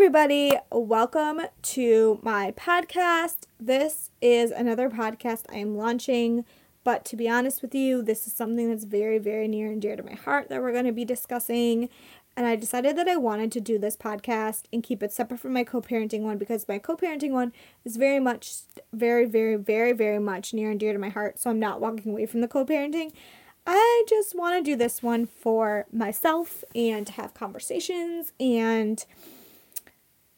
everybody. Welcome to my podcast. This is another podcast I am launching, but to be honest with you, this is something that's very, very near and dear to my heart that we're going to be discussing. And I decided that I wanted to do this podcast and keep it separate from my co parenting one because my co parenting one is very much, very, very, very, very much near and dear to my heart. So I'm not walking away from the co parenting. I just want to do this one for myself and to have conversations and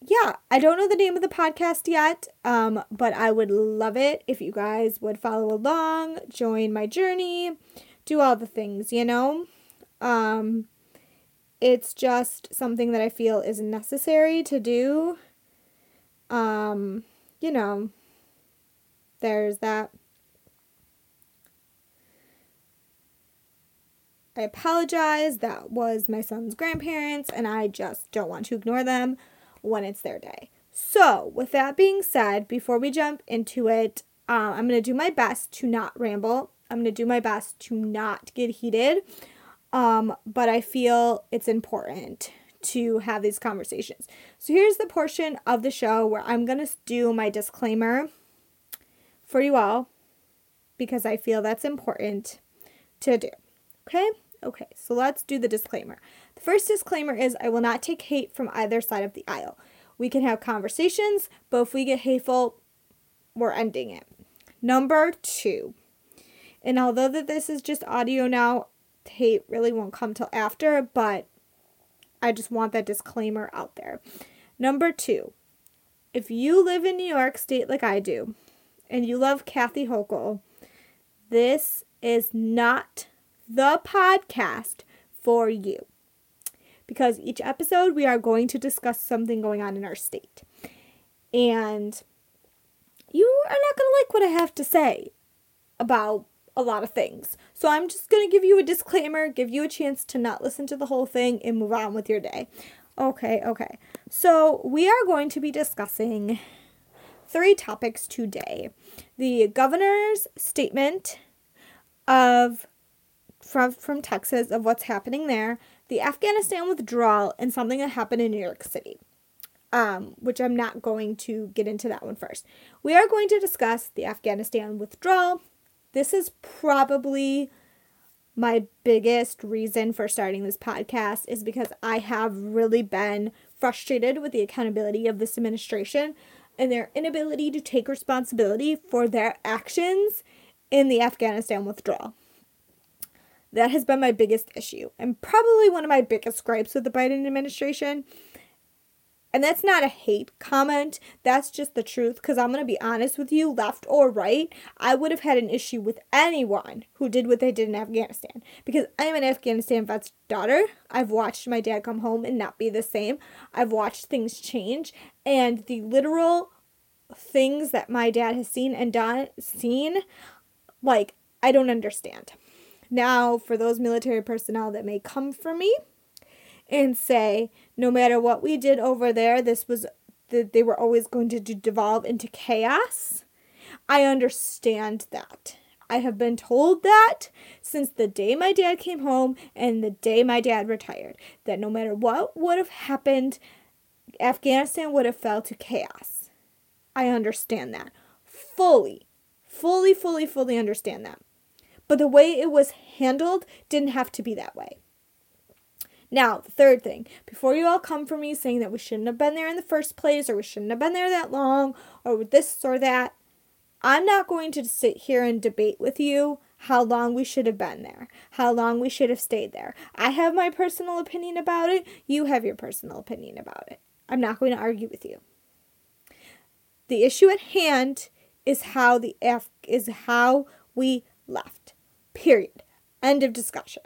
yeah, I don't know the name of the podcast yet, um, but I would love it if you guys would follow along, join my journey, do all the things, you know? Um, it's just something that I feel is necessary to do. Um, you know, there's that. I apologize. That was my son's grandparents, and I just don't want to ignore them when it's their day. So, with that being said, before we jump into it, uh, I'm going to do my best to not ramble. I'm going to do my best to not get heated. Um, but I feel it's important to have these conversations. So, here's the portion of the show where I'm going to do my disclaimer for you all because I feel that's important to do. Okay? Okay, so let's do the disclaimer. First disclaimer is I will not take hate from either side of the aisle. We can have conversations, but if we get hateful, we're ending it. Number two, and although that this is just audio now, hate really won't come till after, but I just want that disclaimer out there. Number two, if you live in New York State like I do, and you love Kathy Hochul, this is not the podcast for you. Because each episode, we are going to discuss something going on in our state. And you are not going to like what I have to say about a lot of things. So I'm just going to give you a disclaimer, give you a chance to not listen to the whole thing, and move on with your day. Okay, okay. So we are going to be discussing three topics today the governor's statement of from from Texas of what's happening there, the Afghanistan withdrawal, and something that happened in New York City. Um, which I'm not going to get into that one first. We are going to discuss the Afghanistan withdrawal. This is probably my biggest reason for starting this podcast is because I have really been frustrated with the accountability of this administration and their inability to take responsibility for their actions in the Afghanistan withdrawal. That has been my biggest issue and probably one of my biggest gripes with the Biden administration. And that's not a hate comment. That's just the truth. Because I'm going to be honest with you, left or right, I would have had an issue with anyone who did what they did in Afghanistan. Because I'm an Afghanistan vet's daughter. I've watched my dad come home and not be the same. I've watched things change. And the literal things that my dad has seen and done, seen, like, I don't understand. Now, for those military personnel that may come for me and say, no matter what we did over there, this was that they were always going to devolve into chaos. I understand that. I have been told that since the day my dad came home and the day my dad retired. That no matter what would have happened, Afghanistan would have fell to chaos. I understand that. Fully, fully, fully, fully understand that. But the way it was handled didn't have to be that way. Now, the third thing, before you all come for me saying that we shouldn't have been there in the first place, or we shouldn't have been there that long, or this or that, I'm not going to sit here and debate with you how long we should have been there, how long we should have stayed there. I have my personal opinion about it, you have your personal opinion about it. I'm not going to argue with you. The issue at hand is how the F is how we left. Period. End of discussion.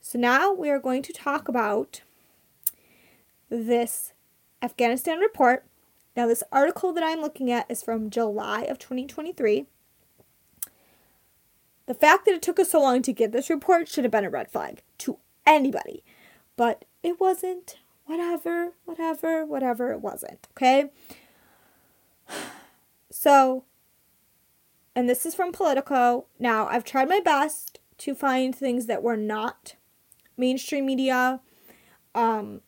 So now we are going to talk about this Afghanistan report. Now, this article that I'm looking at is from July of 2023. The fact that it took us so long to get this report should have been a red flag to anybody, but it wasn't. Whatever, whatever, whatever, it wasn't. Okay? So, and this is from Politico. Now, I've tried my best to find things that were not mainstream media. Um,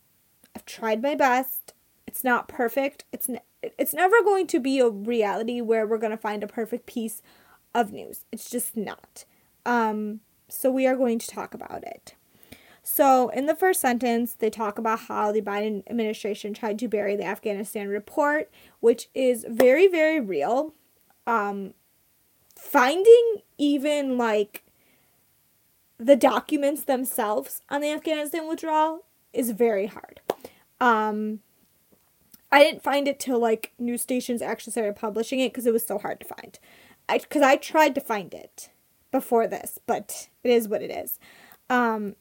I've tried my best. It's not perfect. It's ne- it's never going to be a reality where we're going to find a perfect piece of news. It's just not. Um, so we are going to talk about it. So, in the first sentence, they talk about how the Biden administration tried to bury the Afghanistan report, which is very, very real. Um, finding even like the documents themselves on the Afghanistan withdrawal is very hard. Um, I didn't find it till like news stations actually started publishing it because it was so hard to find. I because I tried to find it before this, but it is what it is. Um,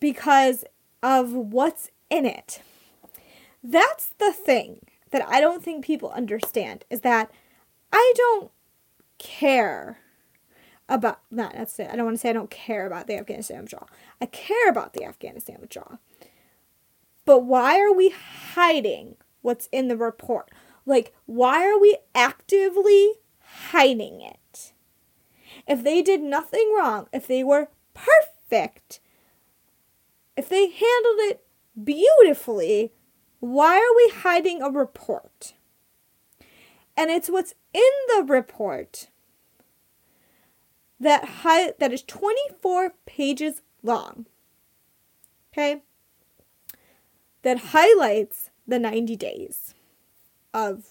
because of what's in it. That's the thing that I don't think people understand is that I don't care about not that's it. I don't want to say I don't care about the Afghanistan withdrawal. I care about the Afghanistan withdrawal. But why are we hiding what's in the report? Like why are we actively hiding it? If they did nothing wrong, if they were perfect, if they handled it beautifully, why are we hiding a report? And it's what's in the report that hi- that is 24 pages long. Okay? That highlights the 90 days of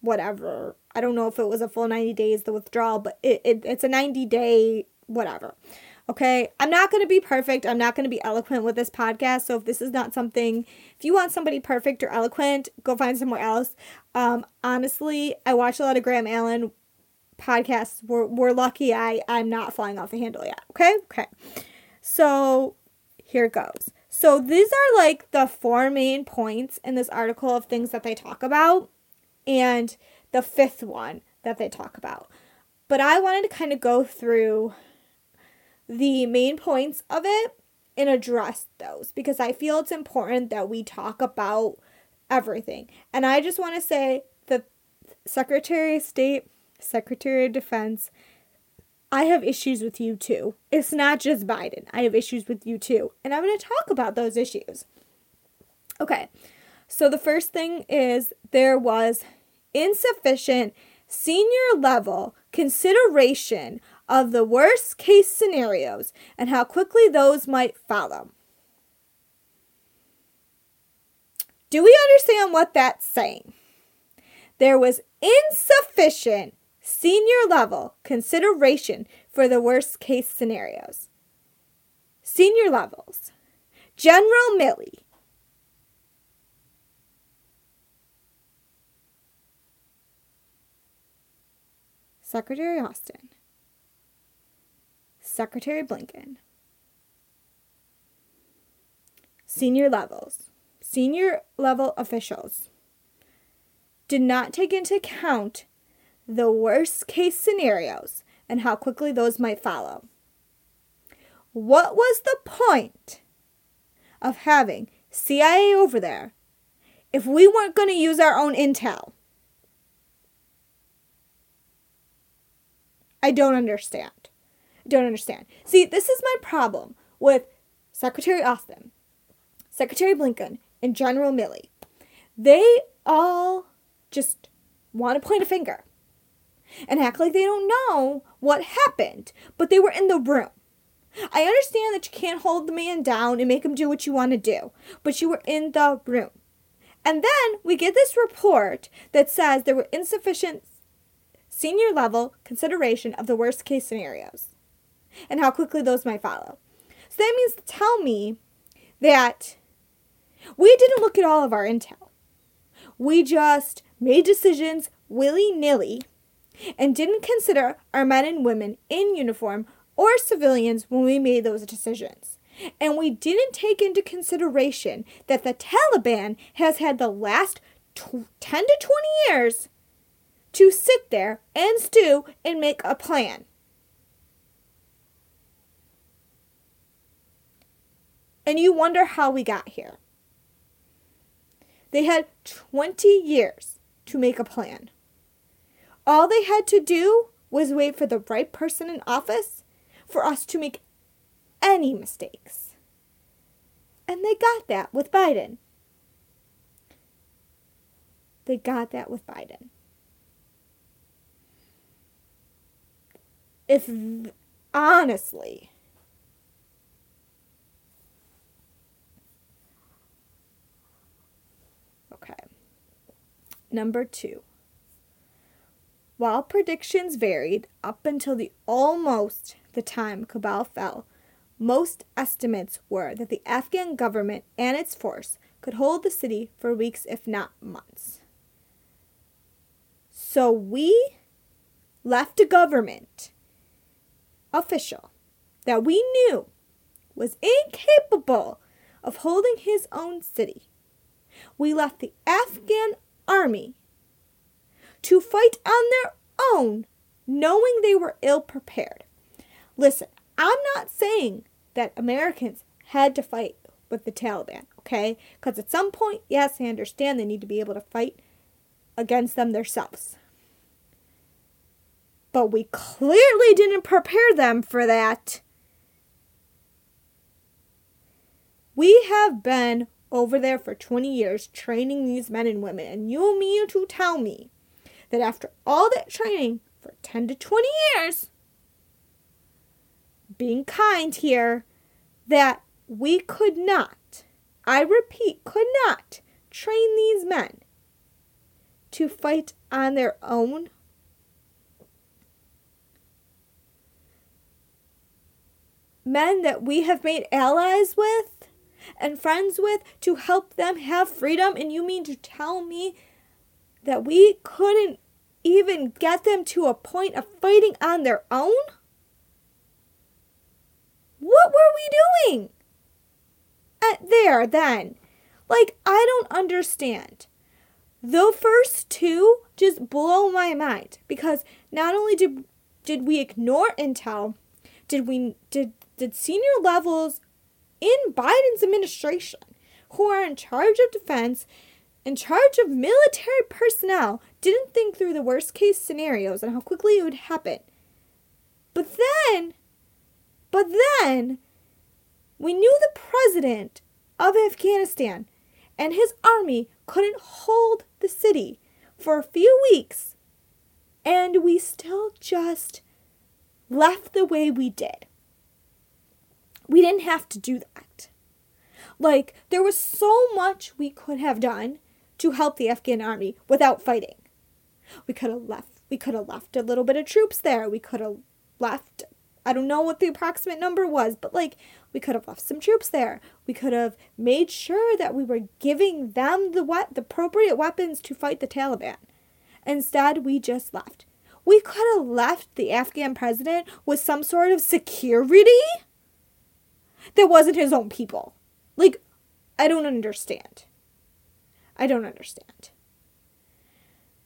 whatever. I don't know if it was a full 90 days the withdrawal, but it, it it's a 90 day whatever. Okay, I'm not going to be perfect. I'm not going to be eloquent with this podcast. So if this is not something, if you want somebody perfect or eloquent, go find somewhere else. Um, honestly, I watch a lot of Graham Allen podcasts. We're, we're lucky I, I'm not flying off the handle yet. Okay, okay. So here it goes. So these are like the four main points in this article of things that they talk about, and the fifth one that they talk about. But I wanted to kind of go through the main points of it and address those because I feel it's important that we talk about everything. And I just want to say the Secretary of State, Secretary of Defense, I have issues with you too. It's not just Biden. I have issues with you too. And I'm going to talk about those issues. Okay. So the first thing is there was insufficient senior level consideration of the worst case scenarios and how quickly those might follow. Do we understand what that's saying? There was insufficient senior level consideration for the worst case scenarios. Senior levels. General Milley. Secretary Austin. Secretary Blinken, senior levels, senior level officials did not take into account the worst case scenarios and how quickly those might follow. What was the point of having CIA over there if we weren't going to use our own intel? I don't understand don't understand. See, this is my problem with Secretary Austin, Secretary Blinken, and General Milley. They all just want to point a finger and act like they don't know what happened, but they were in the room. I understand that you can't hold the man down and make him do what you want to do, but you were in the room. And then we get this report that says there were insufficient senior level consideration of the worst case scenarios and how quickly those might follow. So that means to tell me that we didn't look at all of our intel. We just made decisions willy nilly and didn't consider our men and women in uniform or civilians when we made those decisions. And we didn't take into consideration that the Taliban has had the last 10 to 20 years to sit there and stew and make a plan. And you wonder how we got here. They had 20 years to make a plan. All they had to do was wait for the right person in office for us to make any mistakes. And they got that with Biden. they got that with Biden. If honestly, okay. Number two. While predictions varied up until the almost the time Kabul fell, most estimates were that the Afghan government and its force could hold the city for weeks, if not months. So we left a government official that we knew was incapable of holding his own city. We left the Afghan army to fight on their own, knowing they were ill prepared. Listen, I'm not saying that Americans had to fight with the Taliban, okay? Because at some point, yes, I understand they need to be able to fight against them themselves. But we clearly didn't prepare them for that. We have been over there for 20 years training these men and women, and you mean to tell me that after all that training for 10 to 20 years, being kind here, that we could not, I repeat, could not train these men to fight on their own? Men that we have made allies with and friends with to help them have freedom, and you mean to tell me that we couldn't even get them to a point of fighting on their own? What were we doing? At there then. Like I don't understand. The first two just blow my mind because not only did did we ignore intel, did we did did senior levels in Biden's administration who are in charge of defense, in charge of military personnel, didn't think through the worst case scenarios and how quickly it would happen. But then but then we knew the president of Afghanistan and his army couldn't hold the city for a few weeks, and we still just left the way we did. We didn't have to do that. Like, there was so much we could have done to help the Afghan army without fighting. We could have left we could have left a little bit of troops there. We could have left I don't know what the approximate number was, but like we could have left some troops there. We could have made sure that we were giving them the what the appropriate weapons to fight the Taliban. Instead, we just left. We could have left the Afghan president with some sort of security that wasn't his own people. Like, I don't understand. I don't understand.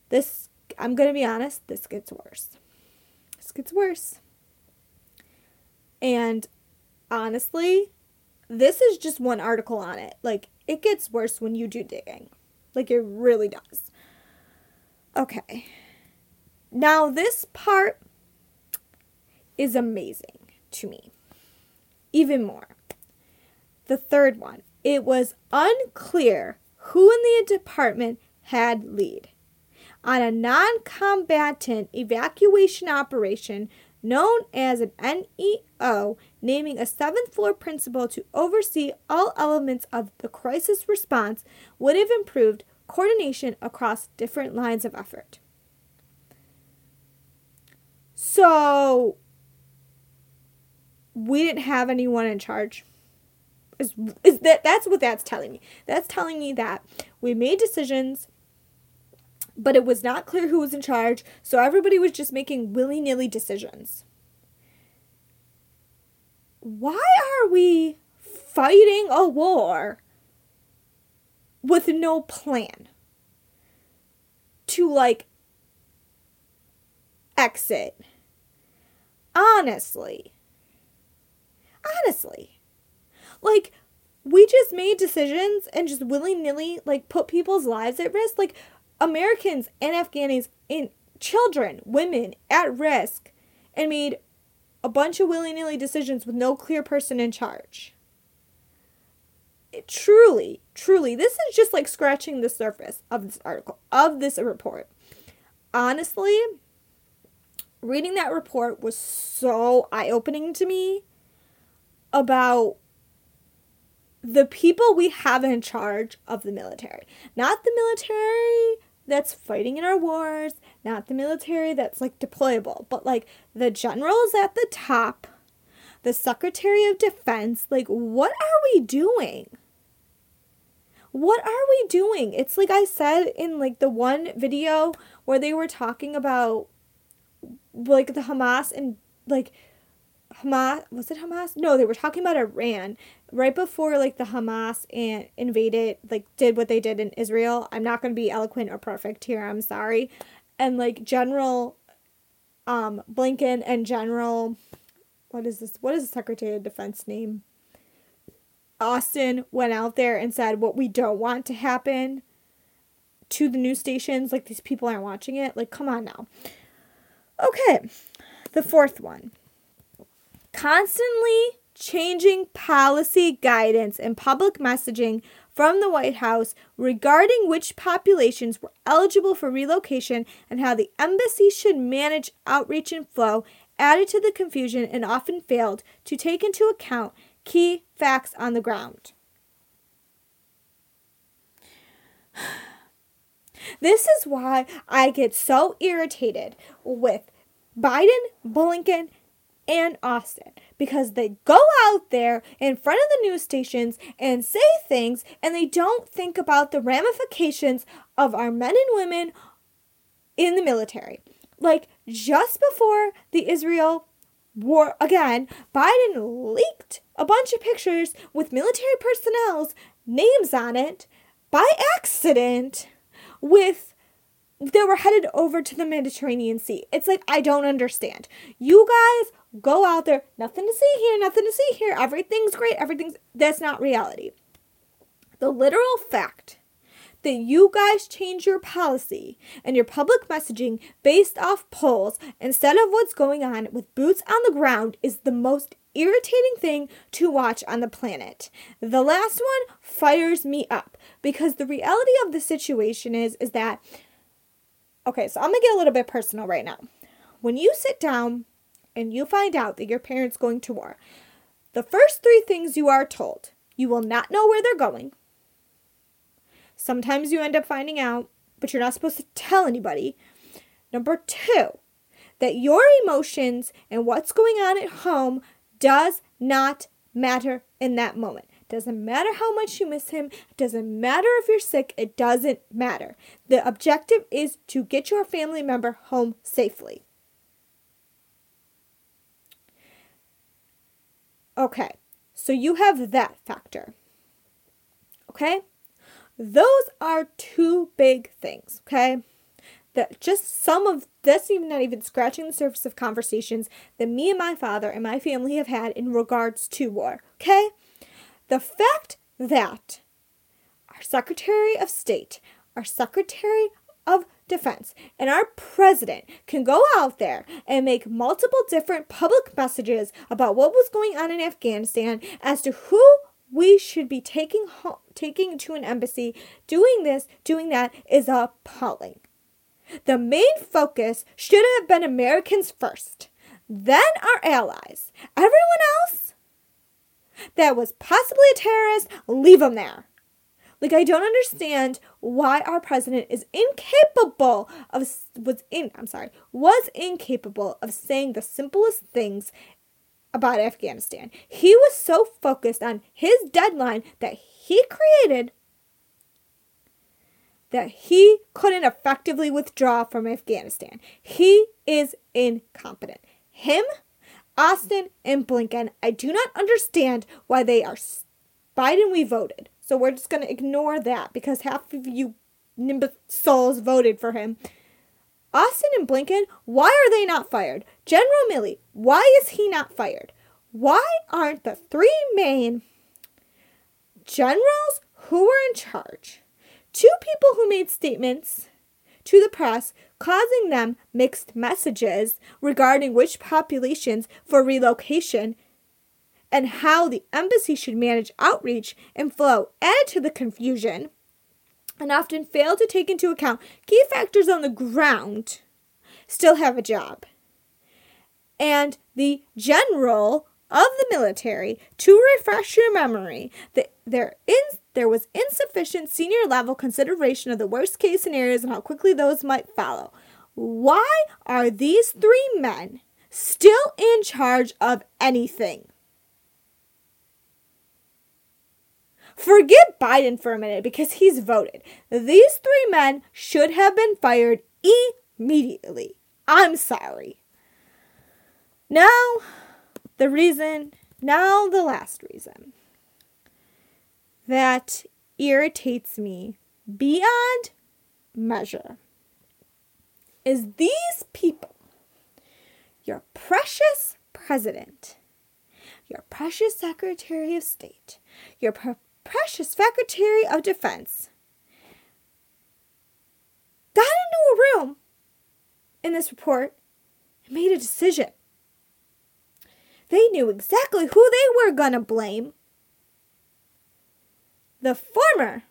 This, I'm going to be honest, this gets worse. This gets worse. And honestly, this is just one article on it. Like, it gets worse when you do digging. Like, it really does. Okay. Now, this part is amazing to me. Even more. The third one. It was unclear who in the department had lead. On a non combatant evacuation operation known as an NEO, naming a seventh floor principal to oversee all elements of the crisis response would have improved coordination across different lines of effort. So, we didn't have anyone in charge. Is, is that that's what that's telling me. That's telling me that we made decisions but it was not clear who was in charge, so everybody was just making willy nilly decisions. Why are we fighting a war with no plan to like exit? Honestly. Honestly. Like, we just made decisions and just willy nilly like put people's lives at risk. Like, Americans and Afghanis and children, women at risk, and made a bunch of willy nilly decisions with no clear person in charge. it, truly, truly, this is just like scratching the surface of this article, of this report. Honestly, reading that report was so eye opening to me about the people we have in charge of the military. Not the military that's fighting in our wars, not the military that's like deployable, but like the generals at the top, the Secretary of Defense. Like, what are we doing? What are we doing? It's like I said in like the one video where they were talking about like the Hamas and like Hamas was it Hamas? No, they were talking about Iran right before like the Hamas and invaded like did what they did in Israel. I'm not going to be eloquent or perfect here. I'm sorry. And like General um Blinken and General what is this? What is the Secretary of Defense name? Austin went out there and said what we don't want to happen to the news stations like these people aren't watching it. Like come on now. Okay. The fourth one constantly changing policy guidance and public messaging from the White House regarding which populations were eligible for relocation and how the embassy should manage outreach and flow added to the confusion and often failed to take into account key facts on the ground. This is why I get so irritated with Biden, Blinken, and Austin because they go out there in front of the news stations and say things and they don't think about the ramifications of our men and women in the military. Like just before the Israel war again, Biden leaked a bunch of pictures with military personnel's names on it by accident with they were headed over to the Mediterranean Sea. It's like I don't understand. You guys go out there, nothing to see here, nothing to see here. Everything's great. Everything's that's not reality. The literal fact that you guys change your policy and your public messaging based off polls instead of what's going on with boots on the ground is the most irritating thing to watch on the planet. The last one fires me up because the reality of the situation is is that okay, so I'm going to get a little bit personal right now. When you sit down and you find out that your parents going to war, the first 3 things you are told, you will not know where they're going. Sometimes you end up finding out, but you're not supposed to tell anybody. Number 2, that your emotions and what's going on at home does not matter in that moment. Doesn't matter how much you miss him, it doesn't matter if you're sick, it doesn't matter. The objective is to get your family member home safely. Okay, so you have that factor. Okay? Those are two big things, okay? that just some of that's even not even scratching the surface of conversations that me and my father and my family have had in regards to war. Okay? The fact that our Secretary of State, our Secretary of Defense, and our President can go out there and make multiple different public messages about what was going on in Afghanistan as to who we should be taking home, taking to an embassy, doing this, doing that is appalling. The main focus should have been Americans first, then our allies. Everyone else that was possibly a terrorist, leave them there. Like I don't understand why our president is incapable of was in I'm sorry, was incapable of saying the simplest things about Afghanistan. He was so focused on his deadline that he created that he couldn't effectively withdraw from Afghanistan. He is incompetent. Him, Austin, and Blinken, I do not understand why they are Biden. We voted. So we're just going to ignore that because half of you Nimbus souls voted for him. Austin and Blinken, why are they not fired? General Milley, why is he not fired? Why aren't the three main generals who were in charge two people who made statements to the press causing them mixed messages regarding which populations for relocation and how the embassy should manage outreach and flow add to the confusion and often fail to take into account key factors on the ground still have a job. And the general of the military, to refresh your memory, that there in, there was insufficient senior level consideration of the worst case scenarios and how quickly those might follow. Why are these three men still in charge of anything? Forget Biden for a minute because he's voted. These three men should have been fired immediately. I'm sorry. Now, the reason, now the last reason that irritates me beyond measure is these people, your precious president, your precious secretary of state, your pre- precious secretary of defense, got into a room in this report and made a decision. They knew exactly who they were going to blame. The former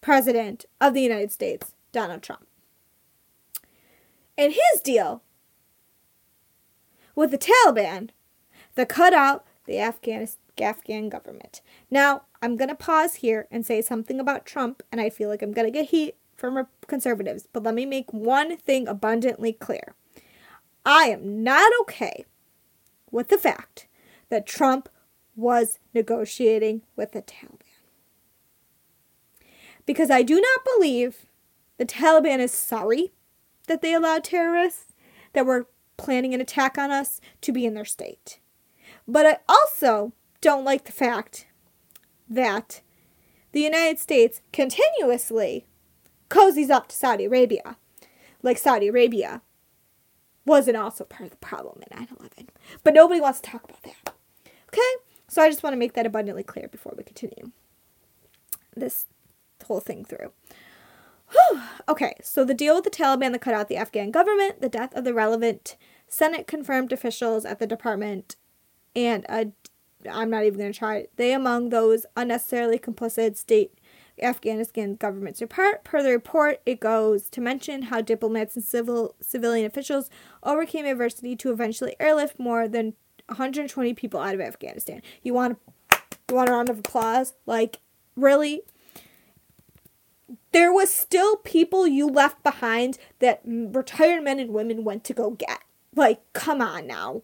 president of the United States, Donald Trump. And his deal with the Taliban that cut out the Afghan, Afghan government. Now, I'm going to pause here and say something about Trump, and I feel like I'm going to get heat from conservatives, but let me make one thing abundantly clear. I am not okay with the fact that Trump was negotiating with the Taliban. Because I do not believe the Taliban is sorry that they allowed terrorists that were planning an attack on us to be in their state. But I also don't like the fact that the United States continuously cozies up to Saudi Arabia. Like Saudi Arabia wasn't also part of the problem in 9 11. But nobody wants to talk about that. Okay? So I just want to make that abundantly clear before we continue this whole thing through. Whew. Okay, so the deal with the Taliban that cut out the Afghan government, the death of the relevant Senate confirmed officials at the department, and a I'm not even going to try. it. They among those unnecessarily complicit state Afghanistan government's report. Per the report, it goes to mention how diplomats and civil civilian officials overcame adversity to eventually airlift more than 120 people out of Afghanistan. You want you want a round of applause? Like really? There was still people you left behind that retired men and women went to go get. Like, come on now.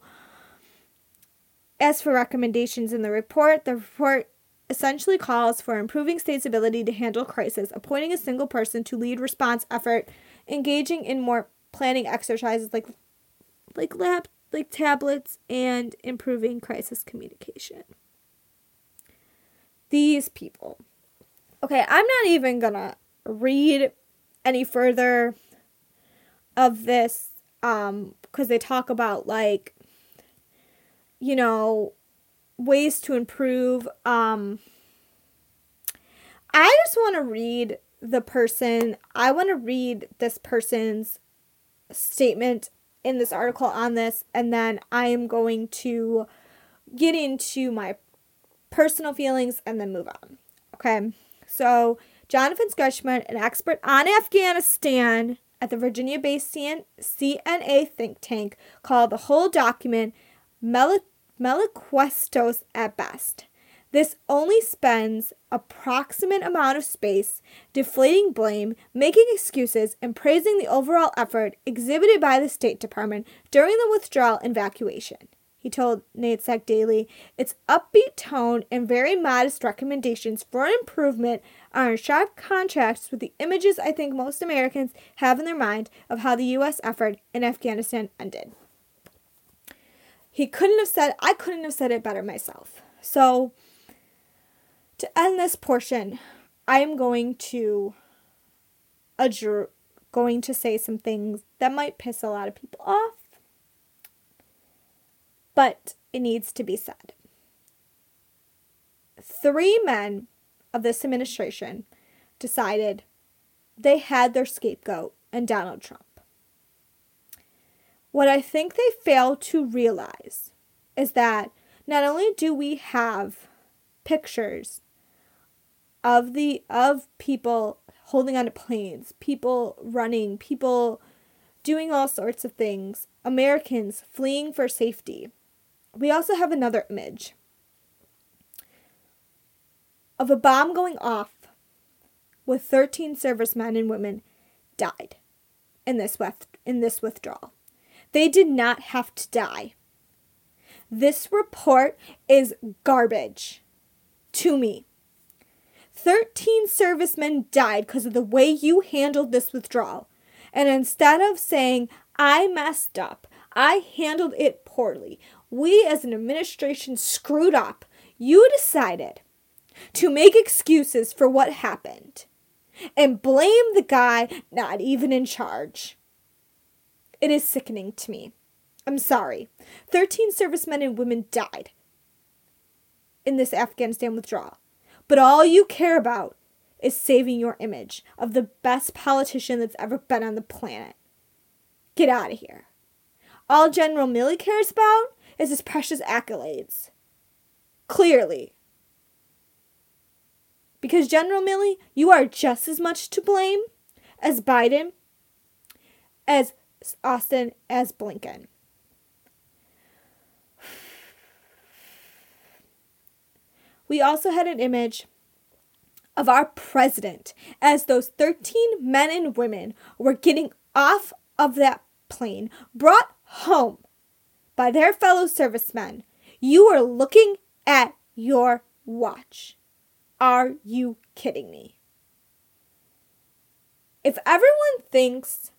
As for recommendations in the report, the report essentially calls for improving states' ability to handle crisis, appointing a single person to lead response effort, engaging in more planning exercises like like lab like tablets and improving crisis communication. These people. Okay, I'm not even gonna read any further of this um because they talk about like you know, ways to improve. Um, I just want to read the person, I want to read this person's statement in this article on this, and then I am going to get into my personal feelings and then move on. Okay, so Jonathan Skretchman, an expert on Afghanistan at the Virginia based CNA think tank, called the whole document milquetoast at best. This only spends approximate amount of space deflating blame, making excuses, and praising the overall effort exhibited by the State Department during the withdrawal and evacuation. He told NatSec Daily, its upbeat tone and very modest recommendations for improvement are in sharp contrast with the images I think most Americans have in their mind of how the U.S. effort in Afghanistan ended. He couldn't have said, I couldn't have said it better myself. So, to end this portion, I am going to adjure, going to say some things that might piss a lot of people off, but it needs to be said. Three men of this administration decided they had their scapegoat in Donald Trump. What I think they fail to realize is that not only do we have pictures of the of people holding onto planes, people running, people doing all sorts of things, Americans fleeing for safety. We also have another image of a bomb going off with 13 servicemen and women died in this with, in this withdrawal. They did not have to die. This report is garbage to me. 13 servicemen died because of the way you handled this withdrawal. And instead of saying, I messed up, I handled it poorly, we as an administration screwed up, you decided to make excuses for what happened and blame the guy not even in charge. It is sickening to me. I'm sorry. 13 servicemen and women died in this Afghanistan withdrawal. But all you care about is saving your image of the best politician that's ever been on the planet. Get out of here. All General Milley cares about is his precious accolades. Clearly. Because General Milley, you are just as much to blame as Biden, as Austin, as Blinken. We also had an image of our president as those 13 men and women were getting off of that plane, brought home by their fellow servicemen. You are looking at your watch. Are you kidding me? If everyone thinks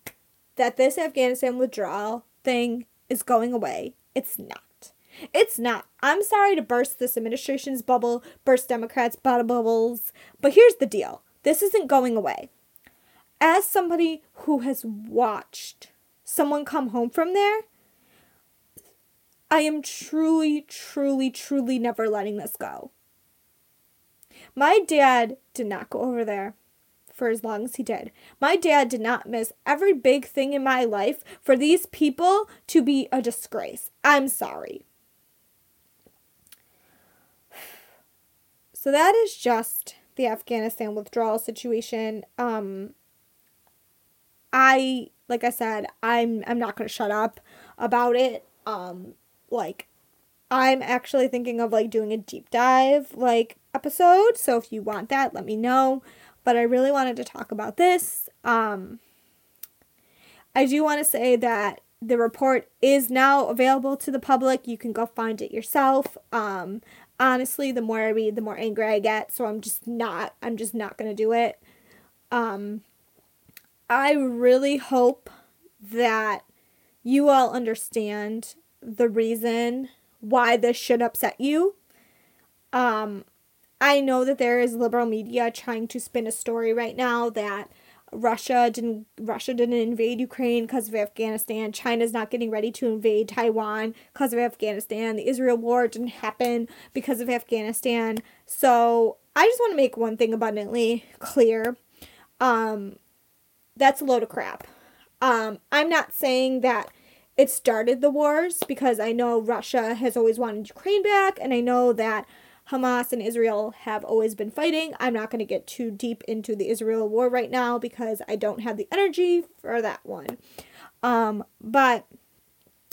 that this Afghanistan withdrawal thing is going away, it's not. It's not. I'm sorry to burst this administration's bubble, burst Democrats' bubbles, but here's the deal this isn't going away. As somebody who has watched someone come home from there, I am truly, truly, truly never letting this go. My dad did not go over there for as long as he did. My dad did not miss every big thing in my life for these people to be a disgrace. I'm sorry. So that is just the Afghanistan withdrawal situation. Um I like I said, I'm I'm not to shut up about it. Um like I'm actually thinking of like doing a deep dive like episode, so if you want that, let me know. But I really wanted to talk about this. Um I do want to say that the report is now available to the public. You can go find it yourself. Um, honestly, the more I read, the more angry I get. So I'm just not, I'm just not to do it. Um, I really hope that you all understand the reason why this should upset you. Um, I know that there is liberal media trying to spin a story right now that Russia didn't Russia didn't invade Ukraine because of Afghanistan. China's not getting ready to invade Taiwan because of Afghanistan. The Israel war didn't happen because of Afghanistan. So I just want to make one thing abundantly clear. Um, that's a load of crap. Um, I'm not saying that it started the wars because I know Russia has always wanted Ukraine back, and I know that Hamas and Israel have always been fighting. I'm not going to get too deep into the Israel war right now because I don't have the energy for that one. Um, but,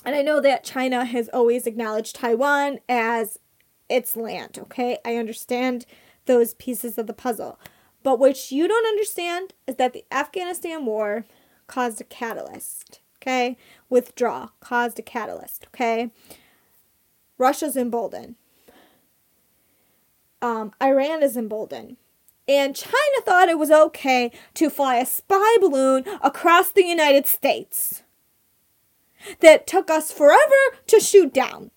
and I know that China has always acknowledged Taiwan as its land, okay? I understand those pieces of the puzzle. But what you don't understand is that the Afghanistan war caused a catalyst, okay? Withdraw caused a catalyst, okay? Russia's emboldened um, Iran is emboldened. And China thought it was okay to fly a spy balloon across the United States that took us forever to shoot down.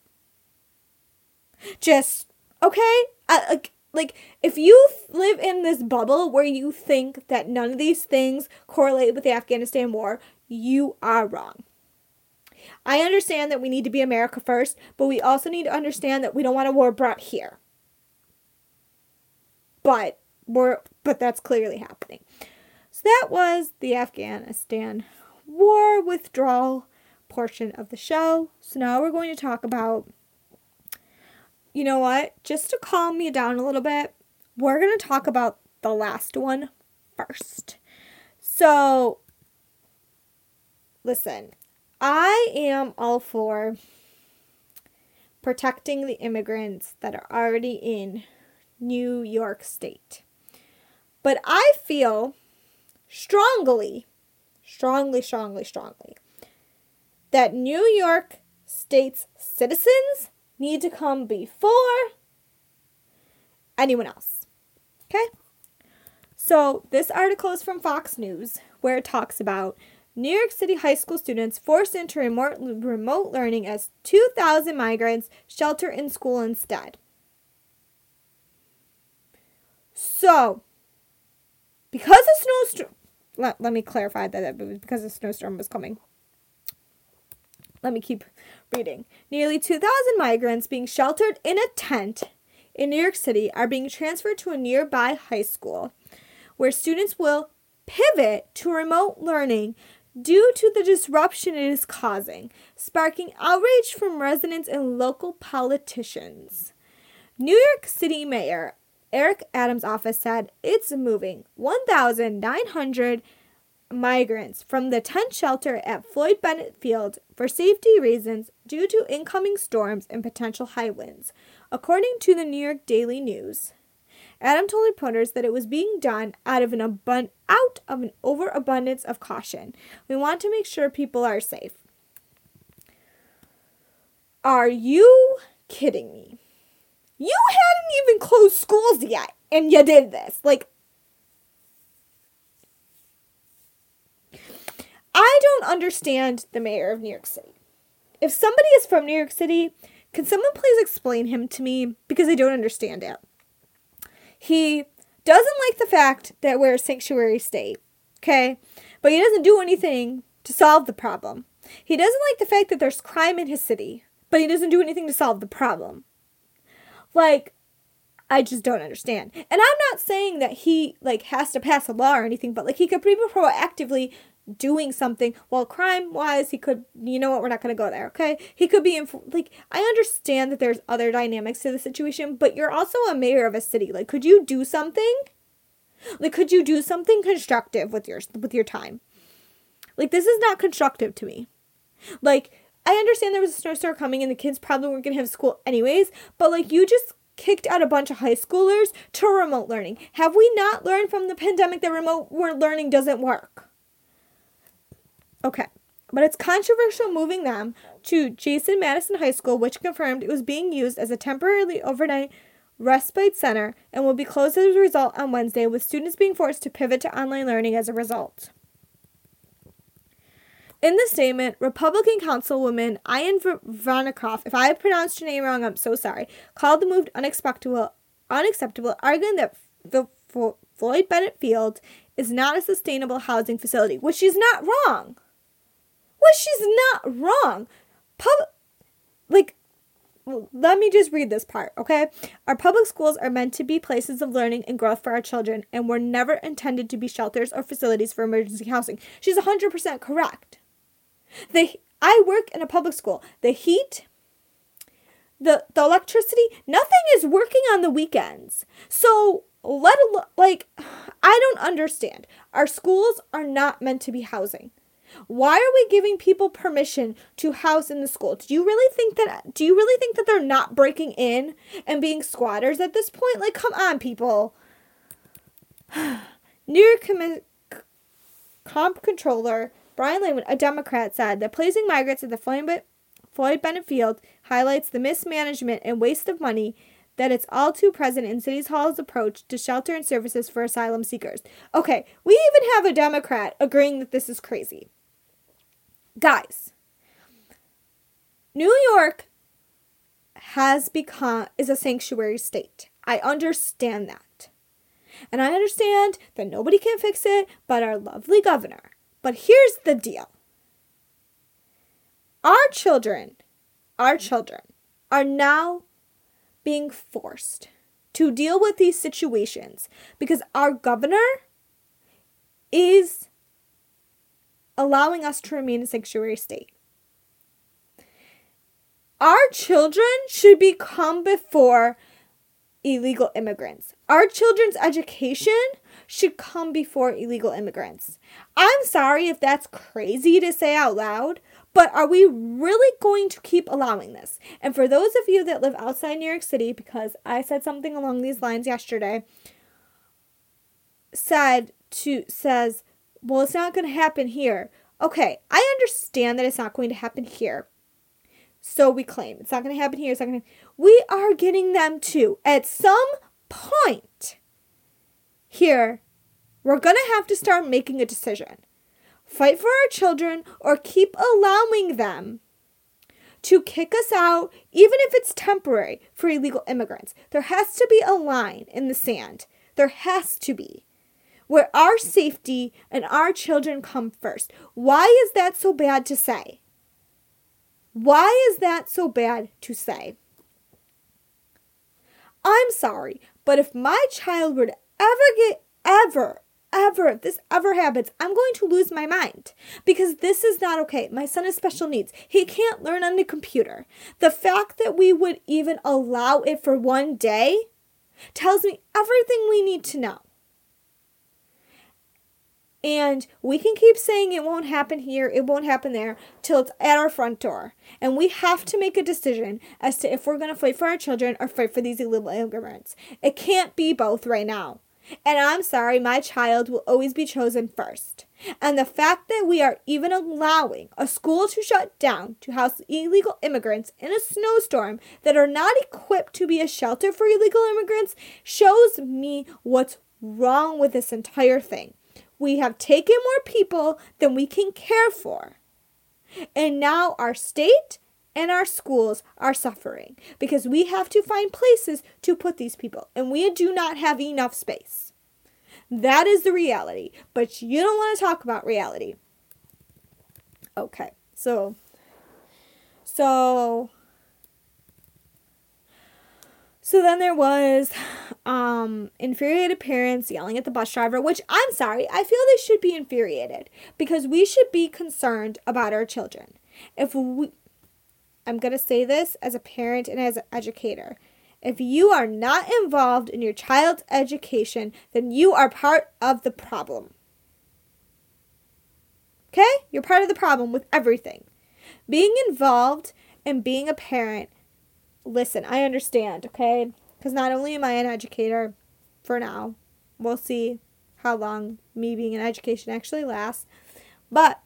Just, okay? like, like, if you live in this bubble where you think that none of these things correlate with the Afghanistan war, you are wrong. I understand that we need to be America first, but we also need to understand that we don't want a war brought here but but that's clearly happening. So that was the Afghanistan war withdrawal portion of the show. So now we're going to talk about you know what? Just to calm me down a little bit, we're going to talk about the last one first. So, listen, I am all for protecting the immigrants that are already in New York State. But I feel strongly, strongly, strongly, strongly that New York State's citizens need to come before anyone else. Okay? So, this article is from Fox News where it talks about New York City high school students forced into remote, remote learning as 2,000 migrants shelter in school instead. So, because a snowstorm, let, let me clarify that it was because a snowstorm was coming. Let me keep reading. Nearly 2,000 migrants being sheltered in a tent in New York City are being transferred to a nearby high school where students will pivot to remote learning due to the disruption it is causing, sparking outrage from residents and local politicians. New York City Mayor Eric Adams' office said it's moving 1,900 migrants from the tent shelter at Floyd Bennett Field for safety reasons due to incoming storms and potential high winds, according to the New York Daily News. Adam told reporters that it was being done out of an abun- out of an overabundance of caution. We want to make sure people are safe. Are you kidding me? You hadn't even closed schools yet, and you did this. Like, I don't understand the mayor of New York City. If somebody is from New York City, can someone please explain him to me? Because I don't understand it. He doesn't like the fact that we're a sanctuary state, okay? But he doesn't do anything to solve the problem. He doesn't like the fact that there's crime in his city, but he doesn't do anything to solve the problem. Like, I just don't understand. And I'm not saying that he like has to pass a law or anything, but like he could be proactively doing something. Well, crime wise, he could. You know what? We're not going to go there. Okay, he could be in. Like I understand that there's other dynamics to the situation, but you're also a mayor of a city. Like, could you do something? Like, could you do something constructive with your with your time? Like, this is not constructive to me. Like, I understand there was a snowstorm coming and the kids probably weren't going to have school anyways, but like, you just kicked out a bunch of high schoolers to remote learning. Have we not learned from the pandemic that remote learning doesn't work? Okay. But it's controversial moving them to James Madison High School, which confirmed it was being used as a temporarily overnight respite center and will be closed as a result on Wednesday, with students being forced to pivot to online learning as a result. In the statement, Republican Councilwoman Inna Vernikov, if I pronounced your name wrong, I'm so sorry, called the move unacceptable, unacceptable, arguing that the Floyd Bennett Field is not a sustainable housing facility, which she's not wrong. Which she's not wrong. Pub, like, let me just read this part, okay? Our public schools are meant to be places of learning and growth for our children and were never intended to be shelters or facilities for emergency housing. She's 100% correct. The I work in a public school. The heat, the the electricity, nothing is working on the weekends. So let alone like I don't understand. Our schools are not meant to be housing. Why are we giving people permission to house in the school? Do you really think that do you really think that they're not breaking in and being squatters at this point? Like come on people. New Com- Comp Comptroller Brad Lander, a Democrat, said that placing migrants at the Floyd Bennett Field highlights the mismanagement and waste of money that it's all too present in City Hall's approach to shelter and services for asylum seekers. Okay, we even have a Democrat agreeing that this is crazy. Guys, New York has become is a sanctuary state. I understand that. And I understand that nobody can fix it but our lovely governor. But here's the deal our children, our children, are now being forced to deal with these situations because our governor is allowing us to remain a sanctuary state. our children should be come before illegal immigrants. Our children's education should come before illegal immigrants. I'm sorry if that's crazy to say out loud, but are we really going to keep allowing this? And for those of you that live outside New York City, because I said something along these lines yesterday, said to says, well, it's not going to happen here. Okay, I understand that it's not going to happen here. So we claim it's not going to happen here. It's not going. We are getting them to at some point here. We're going to have to start making a decision. Fight for our children or keep allowing them to kick us out, even if it's temporary, for illegal immigrants. There has to be a line in the sand. There has to be where our safety and our children come first. Why is that so bad to say? Why is that so bad to say? I'm sorry, but if my child would ever get, ever, ever, this ever happens, I'm going to lose my mind because this is not okay. My son has special needs. He can't learn on the computer. The fact that we would even allow it for one day tells me everything we need to know. And we can keep saying it won't happen here, it won't happen there, till it's at our front door. And we have to make a decision as to if we're going to fight for our children or fight for these illegal immigrants. It can't be both right now. And I'm sorry, my child will always be chosen first. And the fact that we are even allowing a school to shut down to house illegal immigrants in a snowstorm that are not equipped to be a shelter for illegal immigrants shows me what's wrong with this entire thing. We have taken more people than we can care for. And now our state and our schools are suffering because we have to find places to put these people and we do not have enough space. That is the reality, but you don't want to talk about reality. Okay. So so so then there was um, infuriated parents yelling at the bus driver, which I'm sorry, I feel they should be infuriated because we should be concerned about our children. If we, I'm going to say this as a parent and as an educator. If you are not involved in your child's education, then you are part of the problem. Okay? You're part of the problem with everything. Being involved and being a parent listen, I understand, okay? Because not only am I an educator for now, we'll see how long me being in education actually lasts, but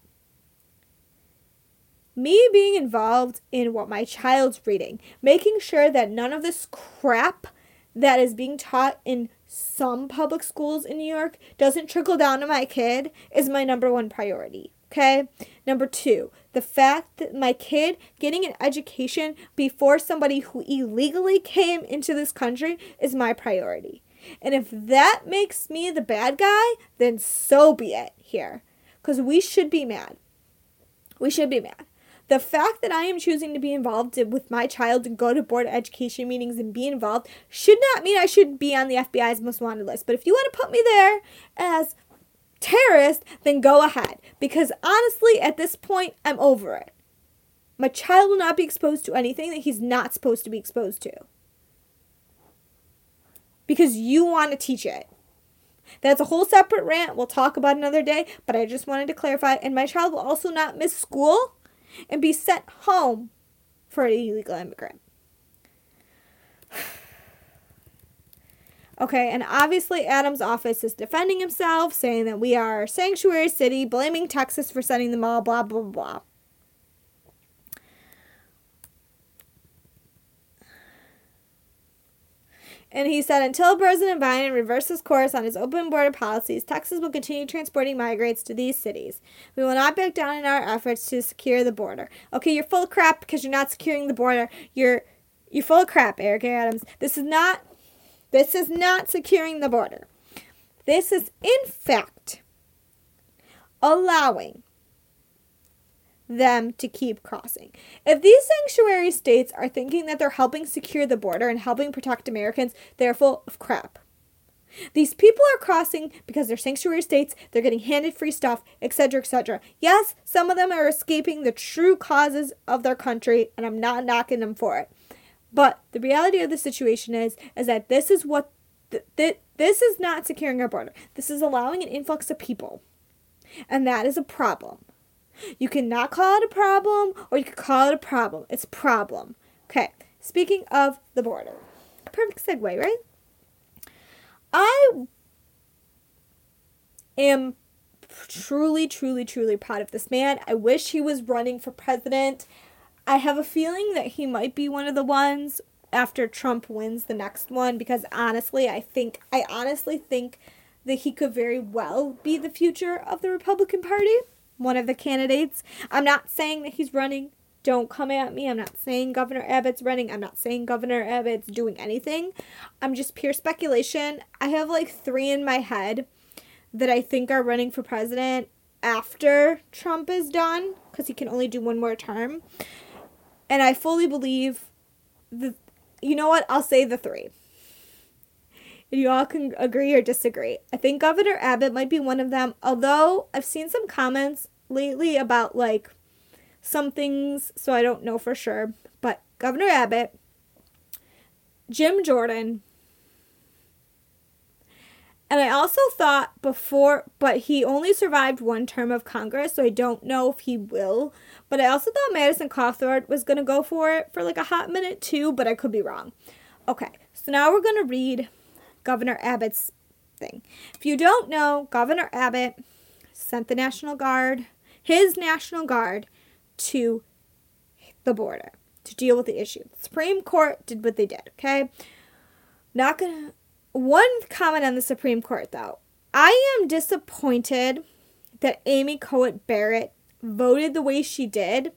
me being involved in what my child's reading, making sure that none of this crap that is being taught in some public schools in New York doesn't trickle down to my kid is my number one priority. Okay? Number two, the fact that my kid getting an education before somebody who illegally came into this country is my priority. And if that makes me the bad guy, then so be it here. Because we should be mad. We should be mad. The fact that I am choosing to be involved with my child and go to board education meetings and be involved should not mean I should be on the FBI's most wanted list. But if you want to put me there as terrorist, then go ahead. Because honestly, at this point, I'm over it. My child will not be exposed to anything that he's not supposed to be exposed to. Because you want to teach it. That's a whole separate rant we'll talk about another day, but I just wanted to clarify. And my child will also not miss school and be sent home for an illegal immigrant. Okay, and obviously Adams' office is defending himself, saying that we are a sanctuary city, blaming Texas for sending them all, blah, blah, blah. And he said, until President Biden reverses course on his open border policies, Texas will continue transporting migrants to these cities. We will not back down in our efforts to secure the border. Okay, you're full of crap because you're not securing the border. You're you're full of crap, Eric Adams. This is not this is not securing the border. This is, in fact, allowing them to keep crossing. If these sanctuary states are thinking that they're helping secure the border and helping protect Americans, they're full of crap. These people are crossing because they're sanctuary states, they're getting handed free stuff, etc., etc. Yes, some of them are escaping the true causes of their country, and I'm not knocking them for it. But the reality of the situation is is that this is what th- th- this is not securing our border. This is allowing an influx of people. And that is a problem. You cannot call it a problem or you can call it a problem. It's problem. Okay. Speaking of the border. Perfect segue, right? I am truly, truly, truly proud of this man. I wish he was running for president. I have a feeling that he might be one of the ones after Trump wins the next one because honestly, I think I honestly think that he could very well be the future of the Republican Party, one of the candidates. I'm not saying that he's running. Don't come at me. I'm not saying Governor Abbott's running. I'm not saying Governor Abbott's doing anything. I'm just pure speculation. I have like 3 in my head that I think are running for president after Trump is done because he can only do one more term. And I fully believe the you know what? I'll say the three. And you all can agree or disagree. I think Governor Abbott might be one of them, although I've seen some comments lately about like some things, so I don't know for sure. But Governor Abbott, Jim Jordan, and I also thought before, but he only survived one term of Congress, so I don't know if he will. But I also thought Madison Cawthorn was going to go for it for like a hot minute too, but I could be wrong. Okay, so now we're going to read Governor Abbott's thing. If you don't know, Governor Abbott sent the National Guard, his National Guard, to the border to deal with the issue. The Supreme Court did what they did, okay? Not gonna one comment on the Supreme Court, though. I am disappointed that Amy Coney Barrett voted the way she did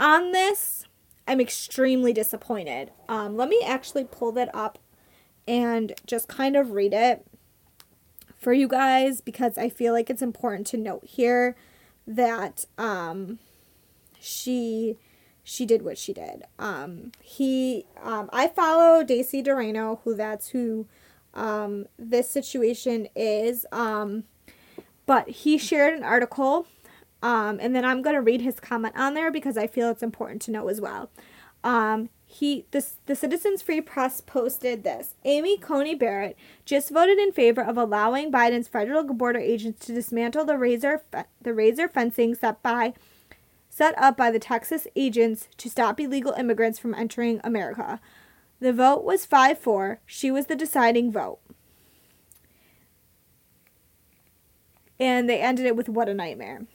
on this. I'm extremely disappointed. Um, let me actually pull that up and just kind of read it for you guys because I feel like it's important to note here that um, she she did what she did. Um, he, um, I follow DC Draino, who that's who um, this situation is. Um, but he shared an article, um, and then I'm gonna read his comment on there because I feel it's important to know as well. Um, he this the Citizens Free Press posted this. Amy Coney Barrett just voted in favor of allowing Biden's federal border agents to dismantle the razor the razor fencing set by set up by the Texas agents to stop illegal immigrants from entering America. The vote was 5 4. She was the deciding vote. And they ended it with what a nightmare.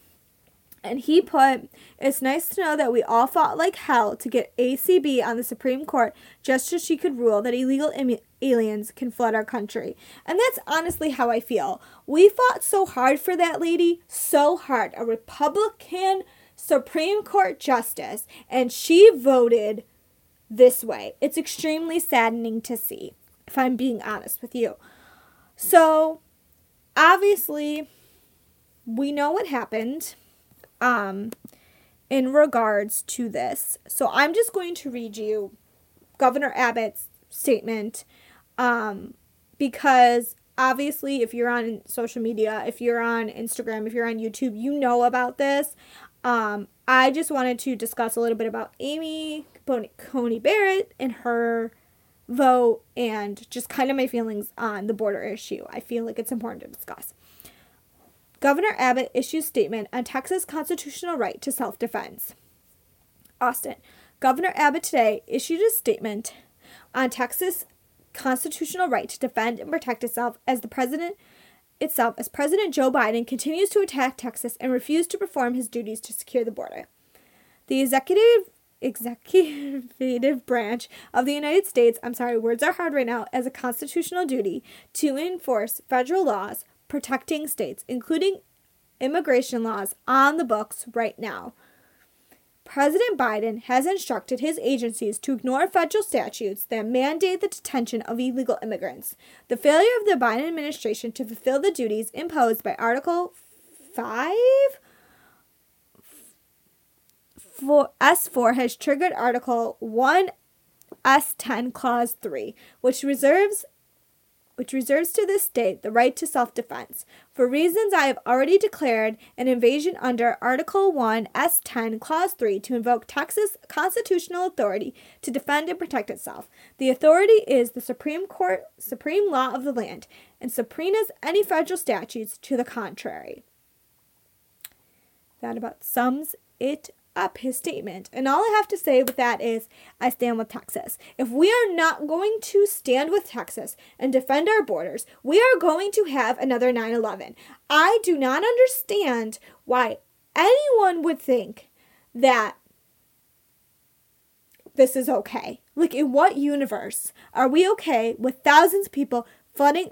And he put, It's nice to know that we all fought like hell to get ACB on the Supreme Court just so she could rule that illegal Im- aliens can flood our country. And that's honestly how I feel. We fought so hard for that lady, so hard. A Republican Supreme Court justice, and she voted this way. It's extremely saddening to see, if I'm being honest with you. So, obviously, we know what happened um, in regards to this. So, I'm just going to read you Governor Abbott's statement um, because obviously if you're on social media if you're on instagram if you're on youtube you know about this um, I just wanted to discuss a little bit about Amy Coney Barrett and her vote and just kind of my feelings on the border issue. I feel like it's important to discuss. Governor Abbott issues statement on Texas constitutional right to self-defense. Austin. Governor Abbott today issued a statement on Texas constitutional right to defend and protect itself as the president itself as President Joe Biden continues to attack Texas and refuse to perform his duties to secure the border. The executive executive branch of the United States, I'm sorry, words are hard right now, as a constitutional duty to enforce federal laws protecting states, including immigration laws on the books right now. President Biden has instructed his agencies to ignore federal statutes that mandate the detention of illegal immigrants. The failure of the Biden administration to fulfill the duties imposed by Article 5 S4 has triggered Article 1 S10 Clause 3, which reserves which reserves to this state the right to self defense. For reasons I have already declared an invasion under Article 1, S 10, Clause 3 to invoke Texas constitutional authority to defend and protect itself. The authority is the Supreme Court, supreme law of the land, and subpoenas any federal statutes to the contrary. That about sums it up his statement. And all I have to say with that is I stand with Texas. If we are not going to stand with Texas and defend our borders, we are going to have another 9 11. I do not understand why anyone would think that this is okay. Like, in what universe are we okay with thousands of people flooding,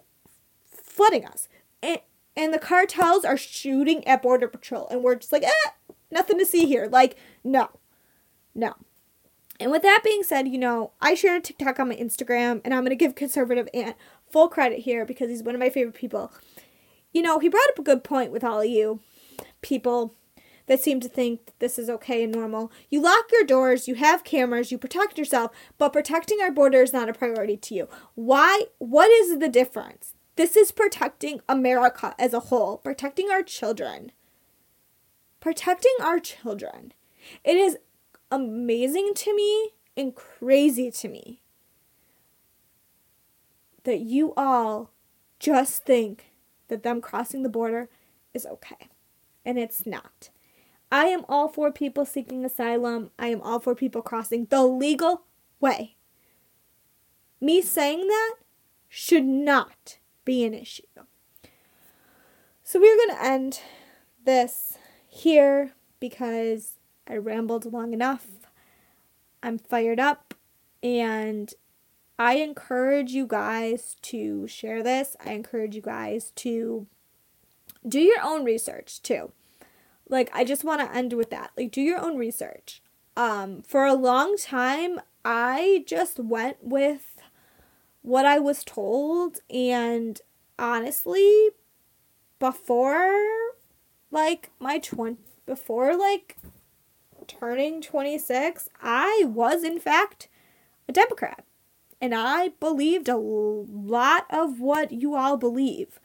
flooding us? And, and the cartels are shooting at Border Patrol, and we're just like, eh, nothing to see here. Like, no, no. And with that being said, you know, I shared a TikTok on my Instagram, and I'm to give Conservative Ant full credit here because he's one of my favorite people. You know, he brought up a good point with all of you people that seem to think that this is okay and normal. You lock your doors, you have cameras, you protect yourself, but protecting our border is not a priority to you. Why? What is the difference? This is protecting America as a whole, protecting our children protecting our children. It is amazing to me and crazy to me that you all just think that them crossing the border is okay. And it's not. I am all for people seeking asylum. I am all for people crossing the legal way. Me saying that should not be an issue. So we're going to end this here because I rambled long enough. I'm fired up and I encourage you guys to share this. I encourage you guys to do your own research too. Like I just want to end with that. Like do your own research. Um for a long time I just went with what I was told and honestly before like my 20 before like turning 26, I was in fact a Democrat. And I believed a lot of what you all believe.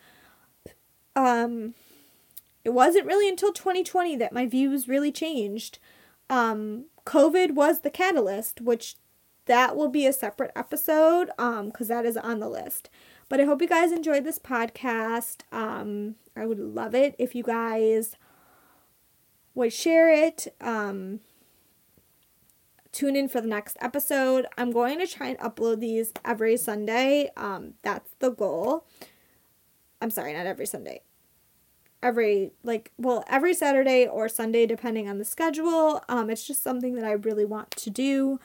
Um it wasn't really until 2020 that my views really changed. Um COVID was the catalyst, which that will be a separate episode um cuz that is on the list. But I hope you guys enjoyed this podcast. Um, I would love it if you guys would share it. Um, tune in for the next episode. I'm going to try and upload these every Sunday. Um, that's the goal. I'm sorry, not every Sunday. Every like well, every Saturday or Sunday depending on the schedule. Um, it's just something that I really want to do.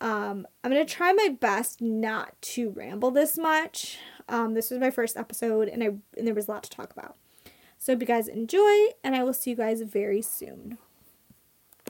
Um, I'm gonna try my best not to ramble this much. Um, this was my first episode, and I and there was a lot to talk about. So, hope you guys enjoy, and I will see you guys very soon.